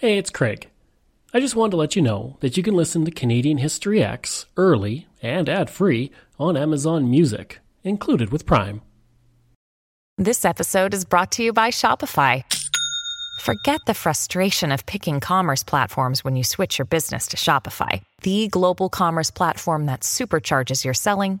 Hey, it's Craig. I just wanted to let you know that you can listen to Canadian History Ehx early and ad free on Amazon Music, included with Prime. This episode is brought to you by Shopify. Forget the frustration of picking commerce platforms when you switch your business to Shopify, the global commerce platform that supercharges your selling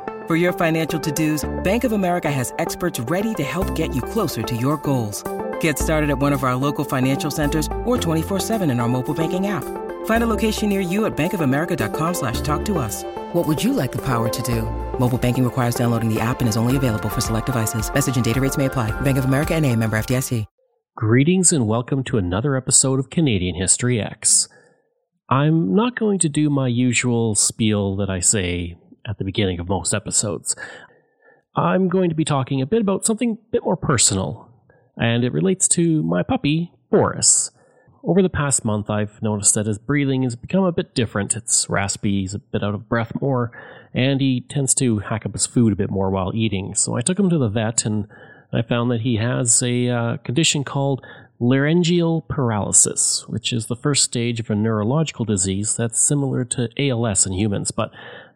For your financial to-dos, Bank of America has experts ready to help get you closer to your goals. Get started at one of our local financial centers or 24-7 in our mobile banking app. Find a location near you at bankofamerica.com slash talk to us. What would you like the power to do? Mobile banking requires downloading the app and is only available for select devices. Message and data rates may apply. Bank of America and a member FDIC. Greetings and welcome to another episode of Canadian History Ehx. I'm not going to do my usual spiel that I say at the beginning of most episodes. I'm going to be talking a bit about something a bit more personal, and it relates to my puppy, Boris. Over the past month, I've noticed that his breathing has become a bit different. It's raspy, he's a bit out of breath more, and he tends to hack up his food a bit more while eating. So I took him to the vet, and I found that he has a uh, condition called laryngeal paralysis, which is the first stage of a neurological disease that's similar to ALS in humans, but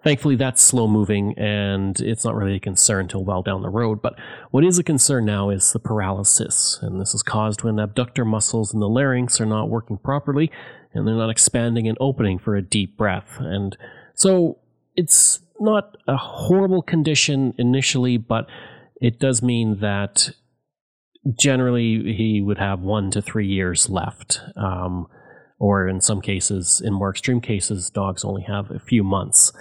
Thankfully, that's slow moving and it's not really a concern until well down the road. But what is a concern now is the paralysis. And this is caused when abductor muscles in the larynx are not working properly and they're not expanding and opening for a deep breath. And so it's not a horrible condition initially, but it does mean that generally he would have one to three years left. Um, or in some cases, in more extreme cases, dogs only have a few months.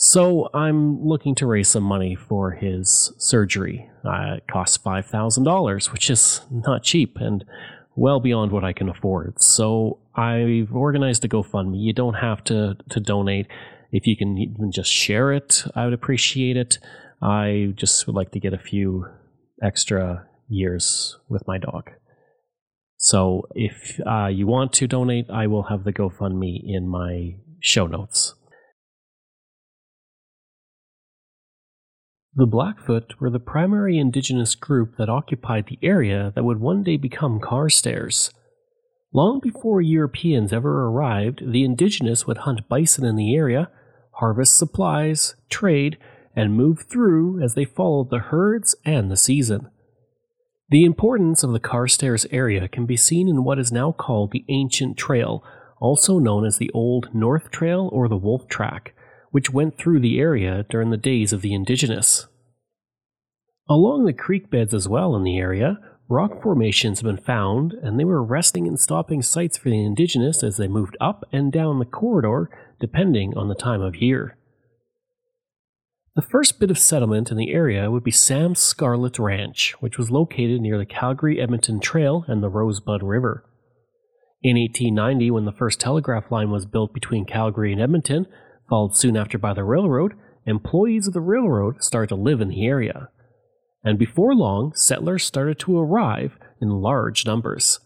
So I'm looking to raise some money for his surgery. Uh, it costs $5,000, which is not cheap and well beyond what I can afford. So I've organized a GoFundMe. You don't have to, to donate. If you can even just share it, I would appreciate it. I just would like to get a few extra years with my dog. So if uh, you want to donate, I will have the GoFundMe in my show notes. The Blackfoot were the primary indigenous group that occupied the area that would one day become Carstairs. Long before Europeans ever arrived, the indigenous would hunt bison in the area, harvest supplies, trade, and move through as they followed the herds and the season. The importance of the Carstairs area can be seen in what is now called the Ancient Trail, also known as the Old North Trail or the Wolf Track, which went through the area during the days of the indigenous. Along the creek beds as well in the area, rock formations have been found, and they were resting and stopping sites for the indigenous as they moved up and down the corridor depending on the time of year. The first bit of settlement in the area would be Sam Scarlett Ranch, which was located near the Calgary Edmonton Trail and the Rosebud River. In 1890, when the first telegraph line was built between Calgary and Edmonton, followed soon after by the railroad, employees of the railroad started to live in the area. And before long, settlers started to arrive in large numbers.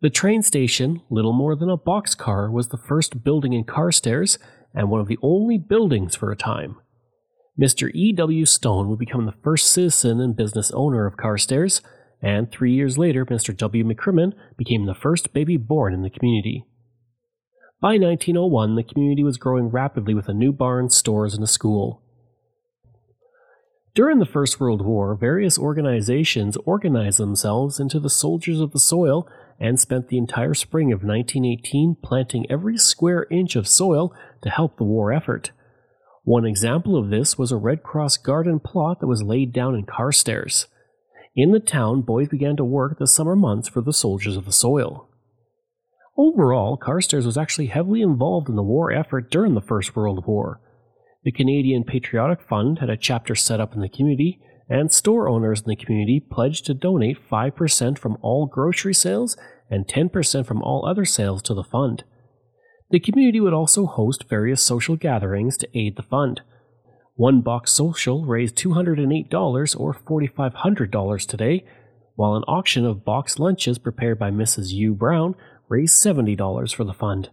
The train station, little more than a boxcar, was the first building in Carstairs and one of the only buildings for a time. Mr. E. W. Stone would become the first citizen and business owner of Carstairs, and three years later, Mr. W. McCrimmon became the first baby born in the community. By 1901, the community was growing rapidly with a new barn, stores, and a school. During the First World War, various organizations organized themselves into the Soldiers of the Soil and spent the entire spring of 1918 planting every square inch of soil to help the war effort. One example of this was a Red Cross garden plot that was laid down in Carstairs. In the town, boys began to work the summer months for the Soldiers of the Soil. Overall, Carstairs was actually heavily involved in the war effort during the First World War. The Canadian Patriotic Fund had a chapter set up in the community, and store owners in the community pledged to donate 5% from all grocery sales and 10% from all other sales to the fund. The community would also host various social gatherings to aid the fund. One box social raised $208 or $4,500 today, while an auction of box lunches prepared by Mrs. U. Brown raised $70 for the fund.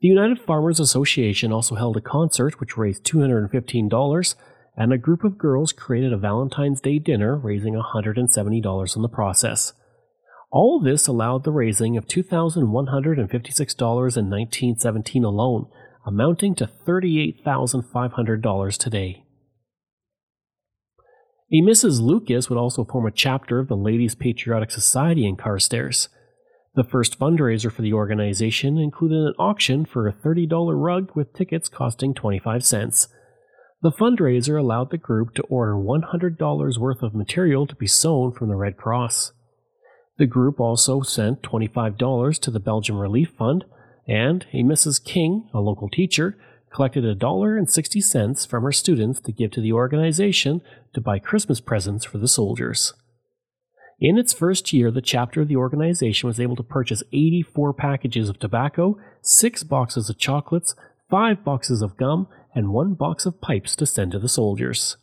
The United Farmers Association also held a concert which raised $215, and a group of girls created a Valentine's Day dinner raising $170 in the process. All this allowed the raising of $2,156 in 1917 alone, amounting to $38,500 today. A Mrs. Lucas would also form a chapter of the Ladies Patriotic Society in Carstairs. The first fundraiser for the organization included an auction for a $30 rug with tickets costing 25 cents. The fundraiser allowed the group to order $100 worth of material to be sewn from the Red Cross. The group also sent $25 to the Belgium Relief Fund, and a Mrs. King, a local teacher, collected a dollar and 60 cents from her students to give to the organization to buy Christmas presents for the soldiers. In its first year, the chapter of the organization was able to purchase 84 packages of tobacco, 6 boxes of chocolates, 5 boxes of gum, and 1 box of pipes to send to the soldiers.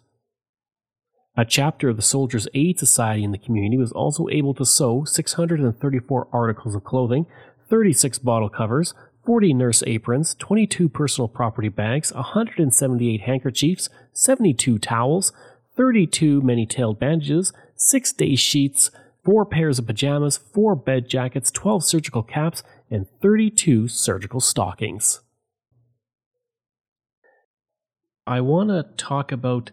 A chapter of the Soldiers' Aid Society in the community was also able to sew 634 articles of clothing, 36 bottle covers, 40 nurse aprons, 22 personal property bags, 178 handkerchiefs, 72 towels, 32 many tailed bandages, 6 day sheets, 4 pairs of pajamas, 4 bed jackets, 12 surgical caps, and 32 surgical stockings. I want to talk about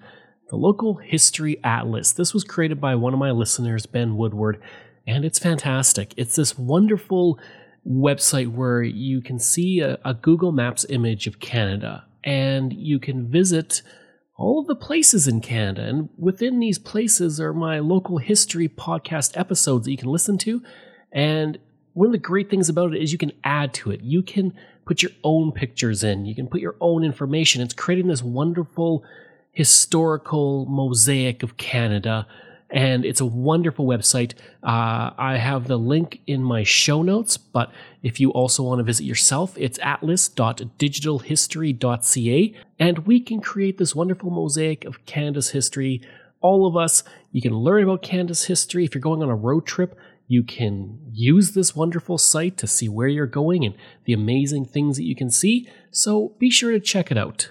the local history atlas. This was created by one of my listeners, Ben Woodward, and it's fantastic. It's this wonderful website where you can see a, a Google Maps image of Canada and you can visit all of the places in Canada. And within these places are my local history podcast episodes that you can listen to. And one of the great things about it is you can add to it. You can put your own pictures in, you can put your own information. It's creating this wonderful historical mosaic of Canada. And it's a wonderful website. Uh, I have the link in my show notes, but if you also want to visit yourself, it's atlas.digitalhistory.ca. And we can create this wonderful mosaic of Canada's history. All of us, you can learn about Canada's history. If you're going on a road trip, you can use this wonderful site to see where you're going and the amazing things that you can see. So be sure to check it out.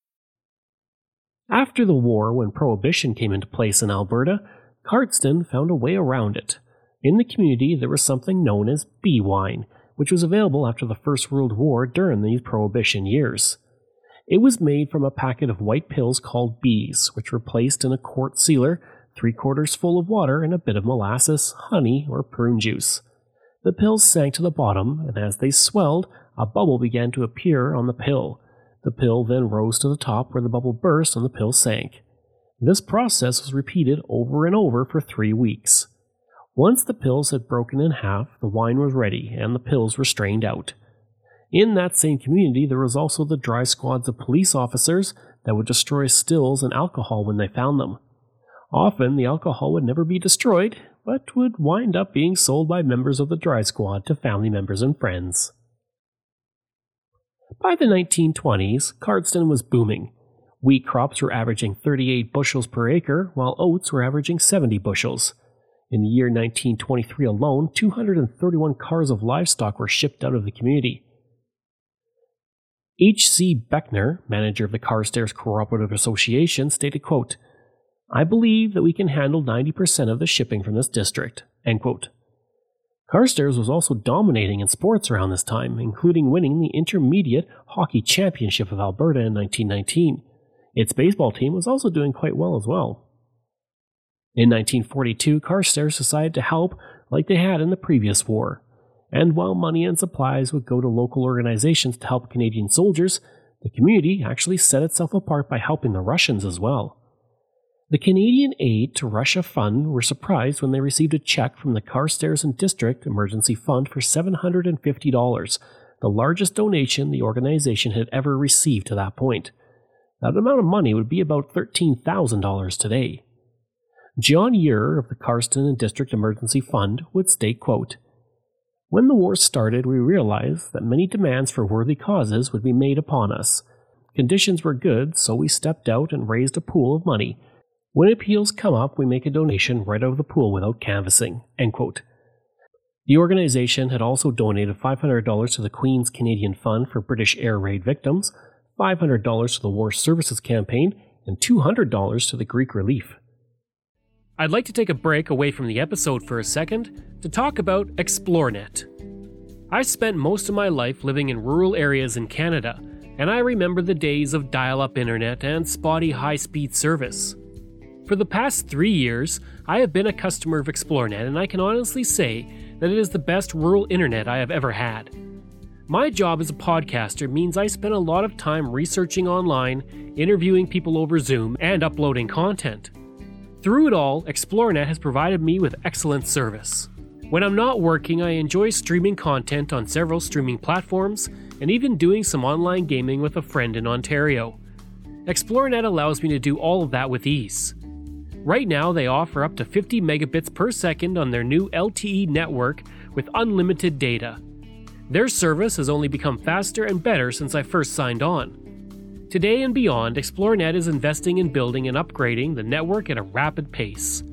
After the war, when Prohibition came into place in Alberta, Cardston found a way around it. In the community, there was something known as bee wine, which was available after the First World War during these Prohibition years. It was made from a packet of white pills called bees, which were placed in a quart sealer, three quarters full of water, and a bit of molasses, honey, or prune juice. The pills sank to the bottom, and as they swelled, a bubble began to appear on the pill. The pill then rose to the top where the bubble burst and the pill sank. This process was repeated over and over for three weeks. Once the pills had broken in half, the wine was ready and the pills were strained out. In that same community, there was also the dry squads of police officers that would destroy stills and alcohol when they found them. Often, the alcohol would never be destroyed, but would wind up being sold by members of the dry squad to family members and friends. By the 1920s, Cardston was booming. Wheat crops were averaging 38 bushels per acre, while oats were averaging 70 bushels. In the year 1923 alone, 231 cars of livestock were shipped out of the community. H.C. Beckner, manager of the Carstairs Cooperative Association, stated, quote, I believe that we can handle 90% of the shipping from this district. End quote. Carstairs was also dominating in sports around this time, including winning the Intermediate Hockey Championship of Alberta in 1919. Its baseball team was also doing quite well as well. In 1942, Carstairs decided to help like they had in the previous war. And while money and supplies would go to local organizations to help Canadian soldiers, the community actually set itself apart by helping the Russians as well. The Canadian Aid to Russia Fund were surprised when they received a check from the Carstairs and District Emergency Fund for $750, the largest donation the organization had ever received to that point. That amount of money would be about $13,000 today. John Ure of the Carston and District Emergency Fund would state, quote, When the war started, we realized that many demands for worthy causes would be made upon us. Conditions were good, so we stepped out and raised a pool of money when appeals come up, we make a donation right out of the pool without canvassing. End quote. The organization had also donated $500 to the Queen's Canadian Fund for British air raid victims, $500 to the War Services Campaign, and $200 to the Greek Relief. I'd like to take a break away from the episode for a second to talk about Xplornet. I spent most of my life living in rural areas in Canada, and I remember the days of dial up internet and spotty high speed service. For the past three years, I have been a customer of Xplornet, and I can honestly say that it is the best rural internet I have ever had. My job as a podcaster means I spend a lot of time researching online, interviewing people over Zoom, and uploading content. Through it all, Xplornet has provided me with excellent service. When I'm not working, I enjoy streaming content on several streaming platforms and even doing some online gaming with a friend in Ontario. Xplornet allows me to do all of that with ease. Right now, they offer up to 50 megabits per second on their new LTE network with unlimited data. Their service has only become faster and better since I first signed on. Today and beyond, Xplornet is investing in building and upgrading the network at a rapid pace.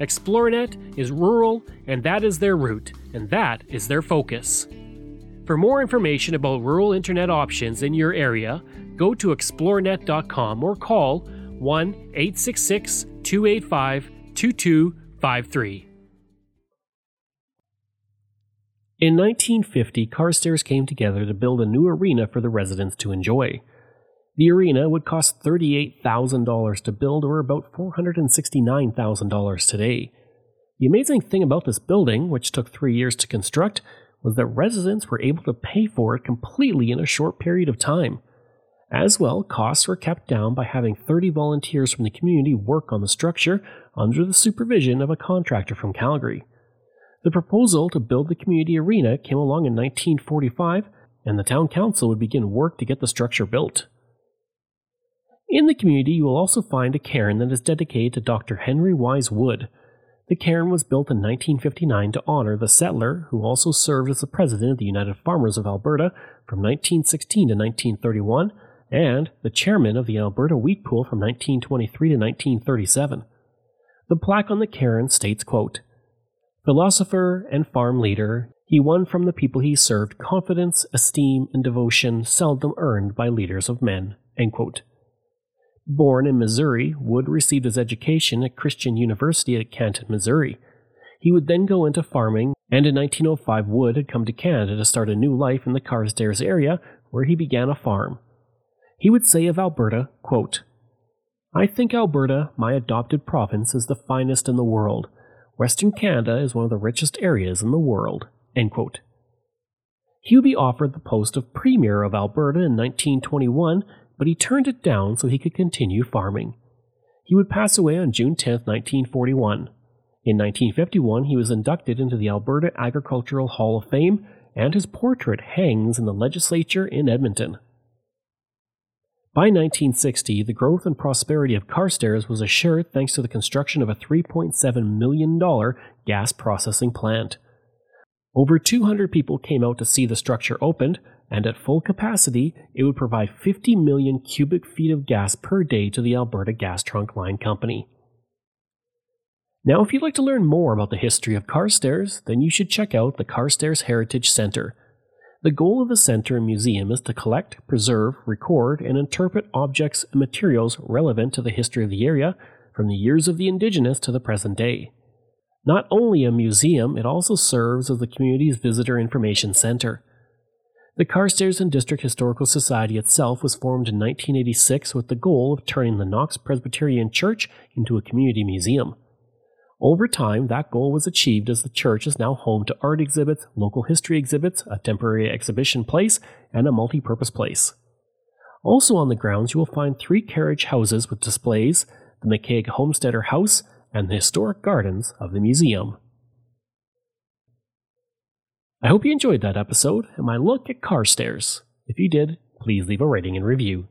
Xplornet is rural, and that is their route, and that is their focus. For more information about rural internet options in your area, go to xplornet.com or call 1 866 285 2253. In 1950, Carstairs came together to build a new arena for the residents to enjoy. The arena would cost $38,000 to build, or about $469,000 today. The amazing thing about this building, which took three years to construct, was that residents were able to pay for it completely in a short period of time. As well, costs were kept down by having 30 volunteers from the community work on the structure under the supervision of a contractor from Calgary. The proposal to build the community arena came along in 1945, and the town council would begin work to get the structure built. In the community, you will also find a cairn that is dedicated to Dr. Henry Wise Wood. The cairn was built in 1959 to honor the settler who also served as the president of the United Farmers of Alberta from 1916 to 1931 and the chairman of the Alberta Wheat Pool from 1923 to 1937. The plaque on the cairn states, quote, Philosopher and farm leader, he won from the people he served confidence, esteem, and devotion seldom earned by leaders of men. Born in Missouri, Wood received his education at Christian University at Canton, Missouri. He would then go into farming, and in 1905 Wood had come to Canada to start a new life in the Carstairs area, where he began a farm. He would say of Alberta, quote, I think Alberta, my adopted province, is the finest in the world. Western Canada is one of the richest areas in the world. He would be offered the post of Premier of Alberta in 1921, but he turned it down so he could continue farming. He would pass away on June 10, 1941. In 1951, he was inducted into the Alberta Agricultural Hall of Fame, and his portrait hangs in the legislature in Edmonton. By 1960, the growth and prosperity of Carstairs was assured thanks to the construction of a $3.7 million gas processing plant. Over 200 people came out to see the structure opened, and at full capacity, it would provide 50 million cubic feet of gas per day to the Alberta Gas Trunk Line Company. Now, if you'd like to learn more about the history of Carstairs, then you should check out the Carstairs Heritage Center. The goal of the center and museum is to collect, preserve, record, and interpret objects and materials relevant to the history of the area from the years of the Indigenous to the present day. Not only a museum, it also serves as the community's visitor information center. The Carstairs and District Historical Society itself was formed in 1986 with the goal of turning the Knox Presbyterian Church into a community museum. Over time, that goal was achieved as the church is now home to art exhibits, local history exhibits, a temporary exhibition place, and a multi purpose place. Also on the grounds, you will find three carriage houses with displays, the McCaig Homesteader House, and the historic gardens of the museum. I hope you enjoyed that episode and my look at Carstairs. If you did, please leave a rating and review.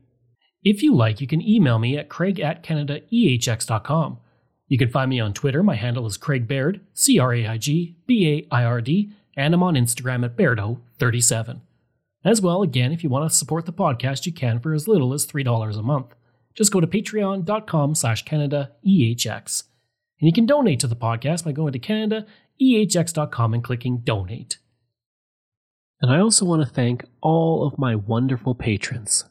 If you like, you can email me at craig at canadaehx.com. You can find me on Twitter. My handle is Craig Baird, C R A I G B A I R D, and I'm on Instagram at Bairdo37. As well, again, if you want to support the podcast, you can for as little as $3 a month. Just go to patreon.com slash CanadaEHX. And you can donate to the podcast by going to CanadaEHX.com and clicking donate. And I also want to thank all of my wonderful patrons.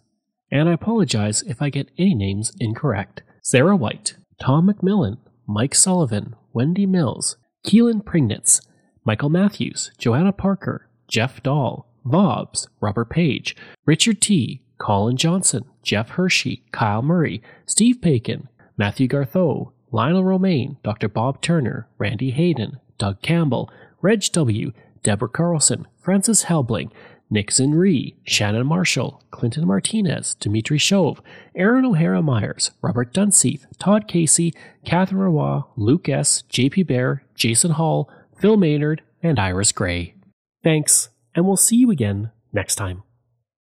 And I apologize if I get any names incorrect. Sarah White, Tom McMillan, Mike Sullivan, Wendy Mills, Keelan Prignitz, Michael Matthews, Joanna Parker, Jeff Dahl, Vobs, Robert Page, Richard T., Colin Johnson, Jeff Hershey, Kyle Murray, Steve Paikin, Matthew Gartho, Lionel Romaine, Dr. Bob Turner, Randy Hayden, Doug Campbell, Reg W., Deborah Carlson, Francis Helbling, Nixon Ree, Shannon Marshall, Clinton Martinez, Dimitri Shove, Aaron O'Hara Myers, Robert Dunseith, Todd Casey, Catherine Roy, Luke S., JP Bear, Jason Hall, Phil Maynard, and Iris Gray. Thanks, and we'll see you again next time.